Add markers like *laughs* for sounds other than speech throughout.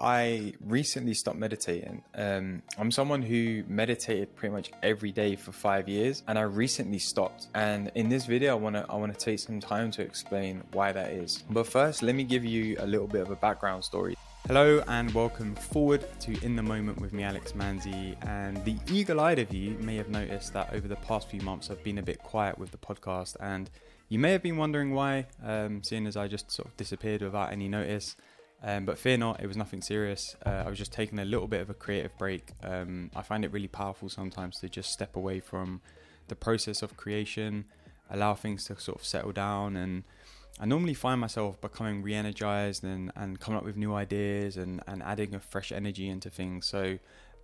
I recently stopped meditating. Um, I'm someone who meditated pretty much every day for five years, and I recently stopped. And in this video, I wanna I wanna take some time to explain why that is. But first, let me give you a little bit of a background story. Hello and welcome forward to In the Moment with me, Alex Manzi. And the eagle eyed of you may have noticed that over the past few months I've been a bit quiet with the podcast, and you may have been wondering why, um, seeing as I just sort of disappeared without any notice. Um, but fear not, it was nothing serious. Uh, I was just taking a little bit of a creative break. Um, I find it really powerful sometimes to just step away from the process of creation, allow things to sort of settle down. And I normally find myself becoming re energized and, and coming up with new ideas and, and adding a fresh energy into things. So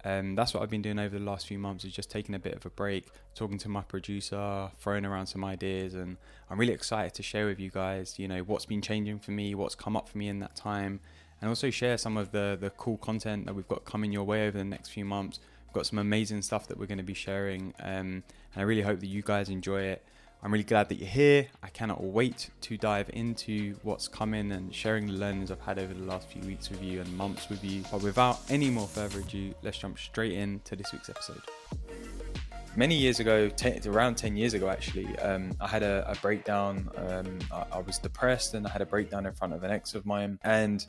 um, that's what I've been doing over the last few months is just taking a bit of a break, talking to my producer, throwing around some ideas, and I'm really excited to share with you guys, you know, what's been changing for me, what's come up for me in that time, and also share some of the the cool content that we've got coming your way over the next few months. We've got some amazing stuff that we're going to be sharing, um, and I really hope that you guys enjoy it. I'm really glad that you're here. I cannot wait to dive into what's coming and sharing the learnings I've had over the last few weeks with you and months with you. But without any more further ado, let's jump straight into this week's episode. Many years ago, around 10 years ago actually, um, I had a, a breakdown. Um, I, I was depressed and I had a breakdown in front of an ex of mine. And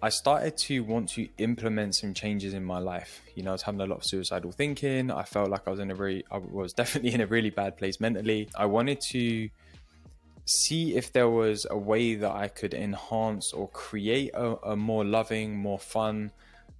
I started to want to implement some changes in my life. You know, I was having a lot of suicidal thinking. I felt like I was in a very, I was *laughs* definitely in a really bad place mentally. I wanted to see if there was a way that I could enhance or create a, a more loving, more fun,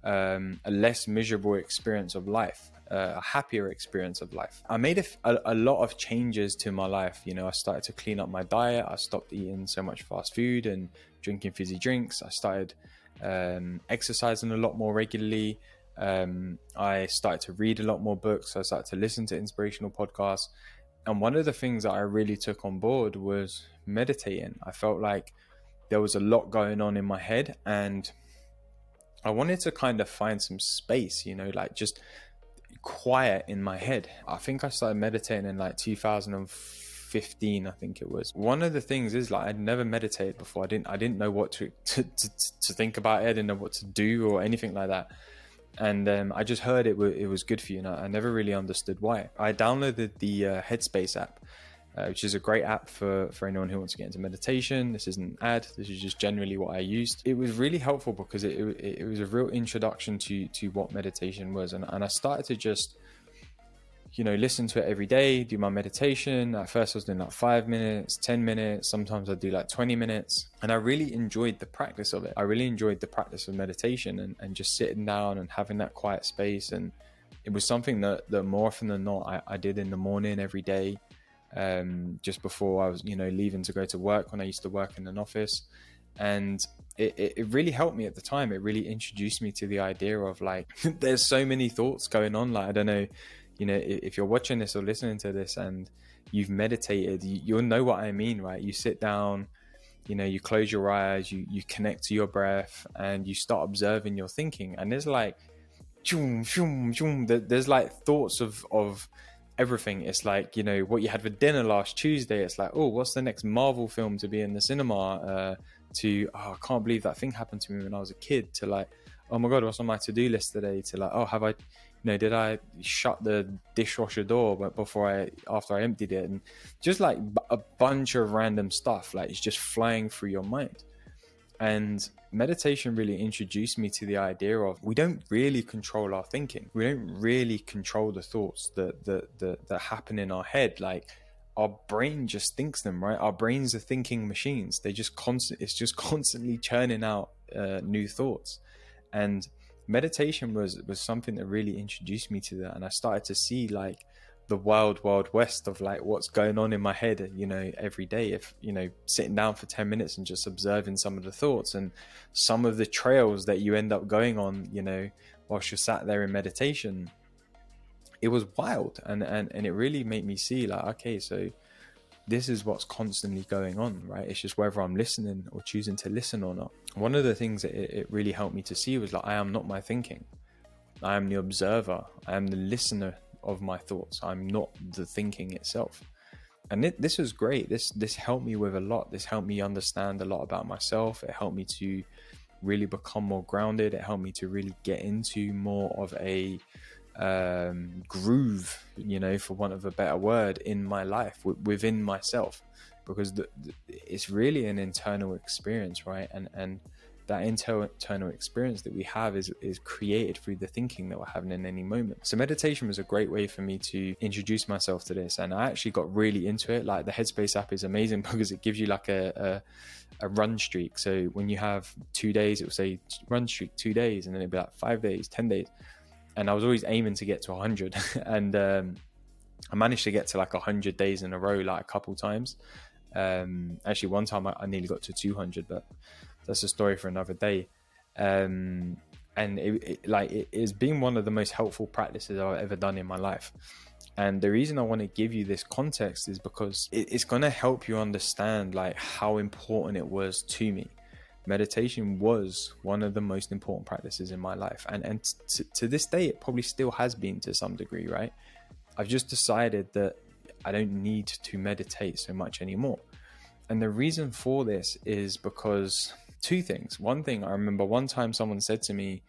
um, a less miserable experience of life, uh, a happier experience of life. I made a, a, a, lot of changes to my life. You know, I started to clean up my diet. I stopped eating so much fast food and drinking fizzy drinks. I started um, exercising a lot more regularly. Um, I started to read a lot more books. I started to listen to inspirational podcasts. And one of the things that I really took on board was meditating. I felt like there was a lot going on in my head and I wanted to kind of find some space, you know, like just quiet in my head. I think I started meditating in like 2004 15 i think it was one of the things is like i'd never meditated before i didn't i didn't know what to *laughs* to, to, to think about it i didn't know what to do or anything like that and um, i just heard it, it was good for you and I, I never really understood why i downloaded the uh, headspace app uh, which is a great app for, for anyone who wants to get into meditation. This isn't an ad. This is just generally what I used. It was really helpful because it, it, it was a real introduction to to what meditation was, and, and I started to just you know, listen to it every day, do my meditation. At first, I was doing like five minutes, 10 minutes. Sometimes I do like 20 minutes. And I really enjoyed the practice of it. I really enjoyed the practice of meditation and, and just sitting down and having that quiet space. And it was something that, that more often than not, I, I did in the morning every day, um, just before I was, you know, leaving to go to work when I used to work in an office. And it, it, really helped me at the time. It really introduced me to the idea of like, *laughs* there's so many thoughts going on. Like, I don't know you know, if you're watching this or listening to this and you've meditated, you, will know what I mean, right? You sit down, you know, you close your eyes, you, you connect to your breath and you start observing your thinking. And there's like, there's like thoughts of, of everything. It's like, you know, what you had for dinner last Tuesday. It's like, oh, what's the next Marvel film to be in the cinema? Uh, to, oh, I can't believe that thing happened to me when I was a kid. To like, oh my God, what's on my to do list today? To like, oh, have I, you know, did I shut the dishwasher door before I after I emptied it, and just like a bunch of random stuff, like it's just flying through your mind. And meditation really introduced me to the idea of we don't really control our thinking. We don't really control the thoughts that that that, that happen in our head. Like our brain just thinks them, right? Our brains are thinking machines. They just constant. It's just *laughs* constantly churning out uh, new thoughts, and meditation was was something that really introduced me to that. And i started to see like the wild wild west of like what's going on in my head you know every day if you know sitting down for 10 minutes and just observing some of the thoughts and some of the trails that you end up going on you know whilst you're sat there in meditation. It was wild and and, and it really made me see like okay so this is what's constantly going on, right? It's just whether I'm listening or choosing to listen or not. One of the things that it, it really helped me to see was like, I am not my thinking. I am the observer. I am the listener of my thoughts. I'm not the thinking itself. And it, this was great. This this helped me with a lot. This helped me understand a lot about myself. It helped me to really become more grounded. It helped me to really get into more of a um, groove, you know, for want of a better word, in my life w- within myself, because the, the, it's really an internal experience, right? And and that internal experience that we have is is created through the thinking that we're having in any moment. So meditation was a great way for me to introduce myself to this, and I actually got really into it. Like the Headspace app is amazing *laughs* because it gives you like a, a, a run streak. So when you have two days, it will say run streak two days, and then it'll be like five days, ten days and I was always aiming to get to 100 *laughs* and um, I managed to get to like 100 days in a row like a couple times. Um, actually one time I, I, nearly got to 200 but that's a story for another day. Um, and it, it, like it, it's been one of the most helpful practices I've ever done in my life. And the reason I want to give you this context is because it's going to help you understand like how important it was to me meditation was one of the most important practices in my life. And and t- to this day it probably still has been to some degree right? I've just decided that i don't need to meditate so much anymore. And the reason for this is because two things. One thing i remember one time someone said to me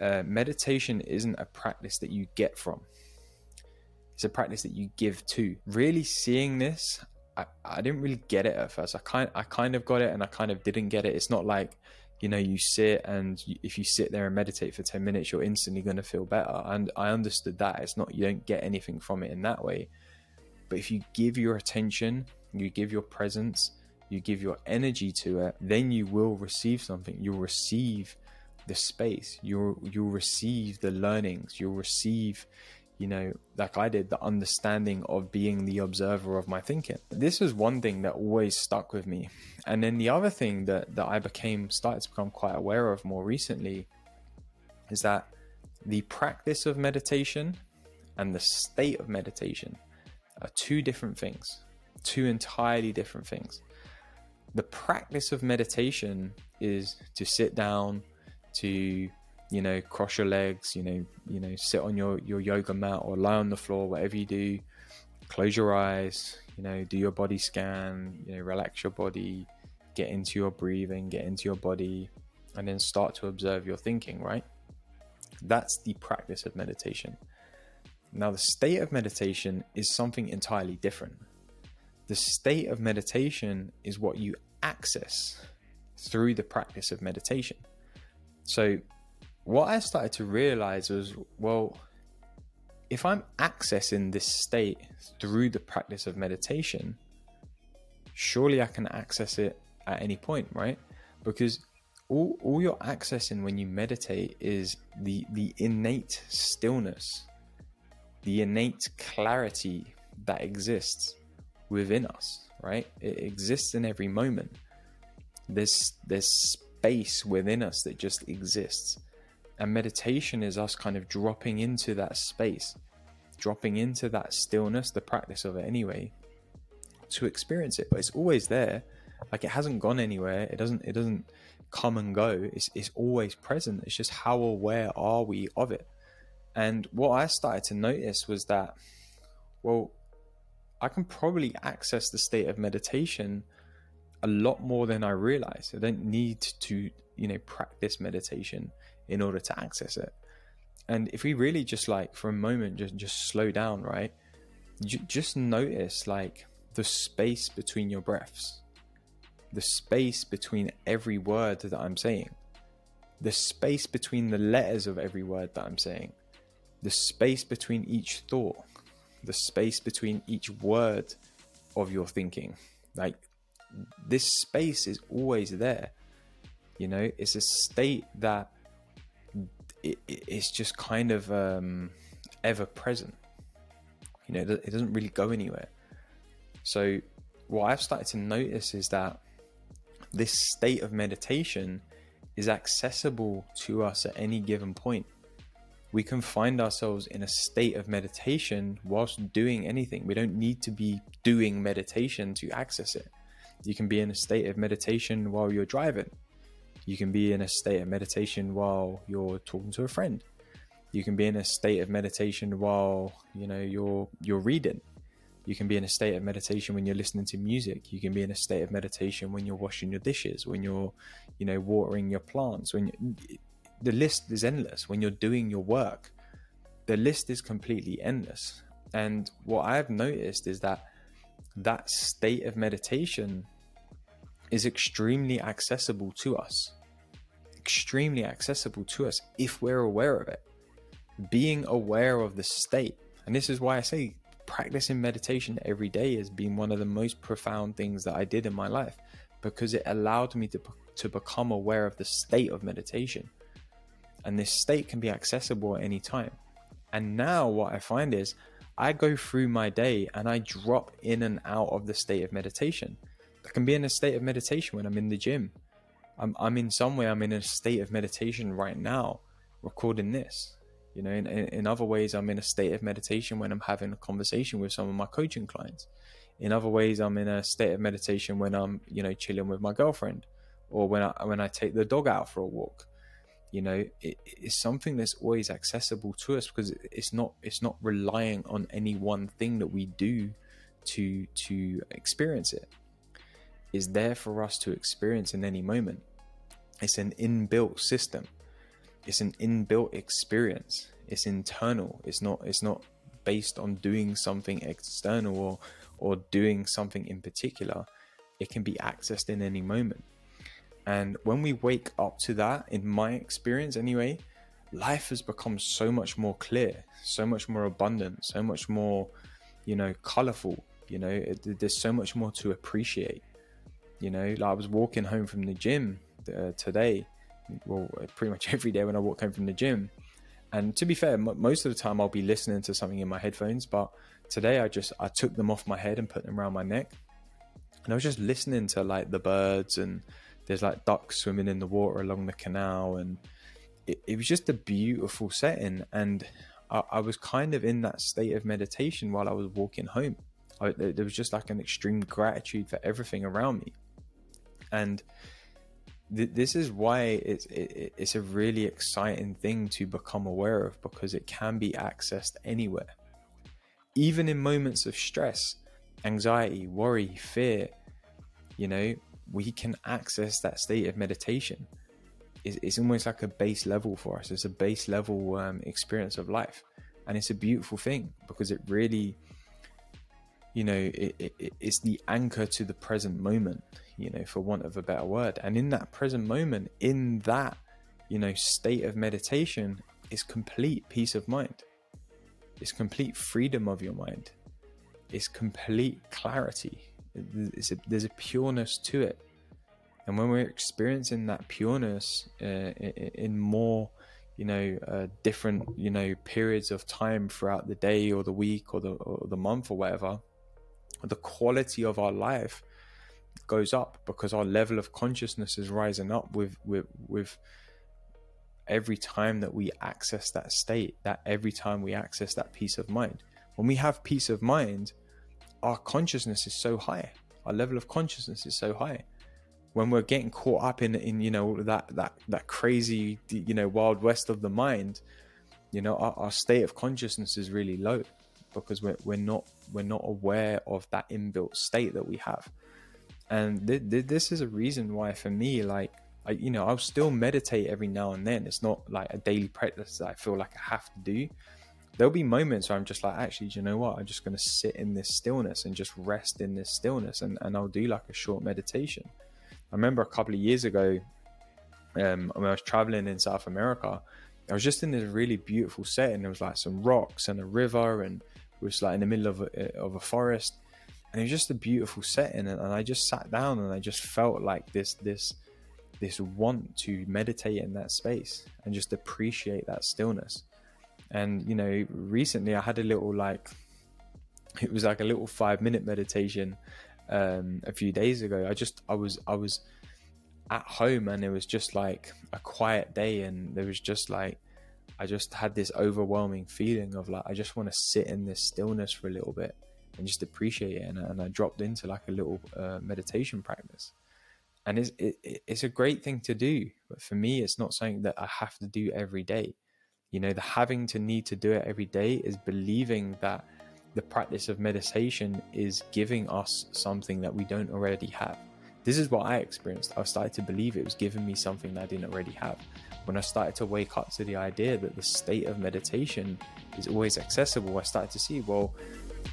uh, meditation isn't a practice that you get from. It's a practice that you give to. Really seeing this I, I didn't really get it at first. I kind I kind of got it and I kind of didn't get it. It's not like you know you sit and you, if you sit there and meditate for 10 minutes you're instantly going to feel better. And i understood that. It's not you don't get anything from it in that way. But if you give your attention you give your presence you give your energy to it then you will receive something. You'll receive the space. You'll you'll receive the learnings. You'll receive you know, like I did, the understanding of being the observer of my thinking. This was one thing that always stuck with me. And then the other thing that, that I became, started to become quite aware of more recently is that the practice of meditation and the state of meditation are two different things, two entirely different things. The practice of meditation is to sit down, to you know, cross your legs, you know, you know, sit on your, your yoga mat or lie on the floor, whatever you do, close your eyes, you know, do your body scan, you know, relax your body, get into your breathing, get into your body, and then start to observe your thinking, right? That's the practice of meditation. Now, the state of meditation is something entirely different. The state of meditation is what you access through the practice of meditation. So, what I started to realize was well, if I'm accessing this state through the practice of meditation, surely I can access it at any point, right? Because all, all you're accessing when you meditate is the, the innate stillness, the innate clarity that exists within us, right? It exists in every moment. There's, there's space within us that just exists. And meditation is us kind of dropping into that space, dropping into that stillness, the practice of it anyway, to experience it. But it's always there. Like it hasn't gone anywhere. It doesn't it doesn't come and go. It's it's always present. It's just how aware are we of it? And what I started to notice was that, well, I can probably access the state of meditation a lot more than I realize. I don't need to, you know, practice meditation in order to access it. And if we really just like for a moment just just slow down, right? J- just notice like the space between your breaths. The space between every word that I'm saying. The space between the letters of every word that I'm saying. The space between each thought. The space between each word of your thinking. Like this space is always there. You know, it's a state that it, it's just kind of um, ever present. You know, it doesn't really go anywhere. So, what I've started to notice is that this state of meditation is accessible to us at any given point. We can find ourselves in a state of meditation whilst doing anything. We don't need to be doing meditation to access it. You can be in a state of meditation while you're driving. You can be in a state of meditation while you're talking to a friend. You can be in a state of meditation while, you know, you're you're reading. You can be in a state of meditation when you're listening to music. You can be in a state of meditation when you're washing your dishes, when you're, you know, watering your plants. When you, the list is endless. When you're doing your work, the list is completely endless. And what I've noticed is that that state of meditation is extremely accessible to us. Extremely accessible to us if we're aware of it. Being aware of the state. And this is why I say practicing meditation every day has been one of the most profound things that I did in my life because it allowed me to, to become aware of the state of meditation. And this state can be accessible at any time. And now what I find is I go through my day and I drop in and out of the state of meditation. I can be in a state of meditation when I'm in the gym. I'm, I'm in some way, I'm in a state of meditation right now, recording this. You know, in, in other ways, I'm in a state of meditation when I'm having a conversation with some of my coaching clients. In other ways, I'm in a state of meditation when I'm, you know, chilling with my girlfriend, or when I when I take the dog out for a walk you know it, it's something that's always accessible to us because it's not it's not relying on any one thing that we do to to experience it it's there for us to experience in any moment. It's an inbuilt system. It's an inbuilt experience. It's internal. It's not it's not based on doing something external or or doing something in particular. It can be accessed in any moment. And when we wake up to that, in my experience anyway, life has become so much more clear, so much more abundant, so much more, you know, colorful. You know, it, there's so much more to appreciate. You know, like I was walking home from the gym uh, today, well, pretty much *laughs* every day when I walk home from the gym. And to be fair, m- most of the time I'll be listening to something in my headphones, but today I just I took them off my head and put them around my neck, and I was just listening to like the birds and there's like ducks swimming in the water along the canal, and it, it was just a beautiful setting. And I, I, was kind of in that state of meditation while I was walking home. I, there was just like an extreme gratitude for everything around me, and th- this is why it's it, it's a really exciting thing to become aware of because it can be accessed anywhere, even in moments of stress, anxiety, worry, fear. You know, we can access that state of meditation. It's, it's almost like a base level for us. It's a base level um, experience of life, and it's a beautiful thing because it really, you know, it, it, it's the anchor to the present moment. You know, for want of a better word, and in that present moment, in that, you know, state of meditation, is complete peace of mind. It's complete freedom of your mind. It's complete clarity a, there's a pureness to it. And when we're experiencing that pureness uh, in more, you know, uh, different, you know, periods of time throughout the day or the week or the or the month or whatever, the quality of our life goes up because our level of consciousness is rising up with with with every time that we access that state that every time we access that peace of mind when we have peace of mind our consciousness is so high. Our level of consciousness is so high. When we're getting caught up in in you know that that that crazy you know wild west of the mind, you know our, our state of consciousness is really low because we're we're not we're not aware of that inbuilt state that we have, and th- th- this is a reason why for me like I, you know, I'll still meditate every now and then. It's not like a daily practice that I feel like I have to do there'll be moments where I'm just like, actually, do you know what? I'm just going to sit in this stillness and just rest in this stillness, and, and I'll do like a short meditation. I remember a couple of years ago, um, when I was traveling in South America, I was just in this really beautiful setting. There was like some rocks and a river, and was like in the middle of a, of a forest, and it was just a beautiful setting. And, and I just sat down and I just felt like this this this want to meditate in that space and just appreciate that stillness and you know, recently I had a little like it was like a little five minute meditation um, a few days ago. I just I was I was at home and it was just like a quiet day and there was just like I just had this overwhelming feeling of like I just want to sit in this stillness for a little bit and just appreciate it and, and I dropped into like a little uh, meditation practice and it's it, it's a great thing to do but for me it's not something that I have to do every day you know, the having to need to do it every day is believing that the practice of meditation is giving us something that we don't already have. This is what I experienced. I started to believe it was giving me something that I didn't already have. When I started to wake up to the idea that the state of meditation is always accessible, I started to see, well,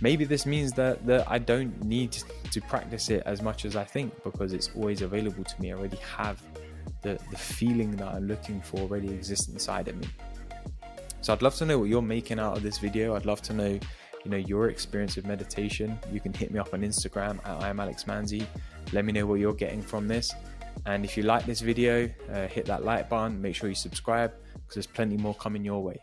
maybe this means that, that I don't need to practice it as much as I think because it's always available to me. I already have the, the feeling that I'm looking for already exists inside of me. So I'd love to know what you're making out of this video. I'd love to know, you know, your experience with meditation. You can hit me up on Instagram at I am Alex Manzi. Let me know what you're getting from this. And if you like this video, uh, hit that like button. Make sure you subscribe because there's plenty more coming your way.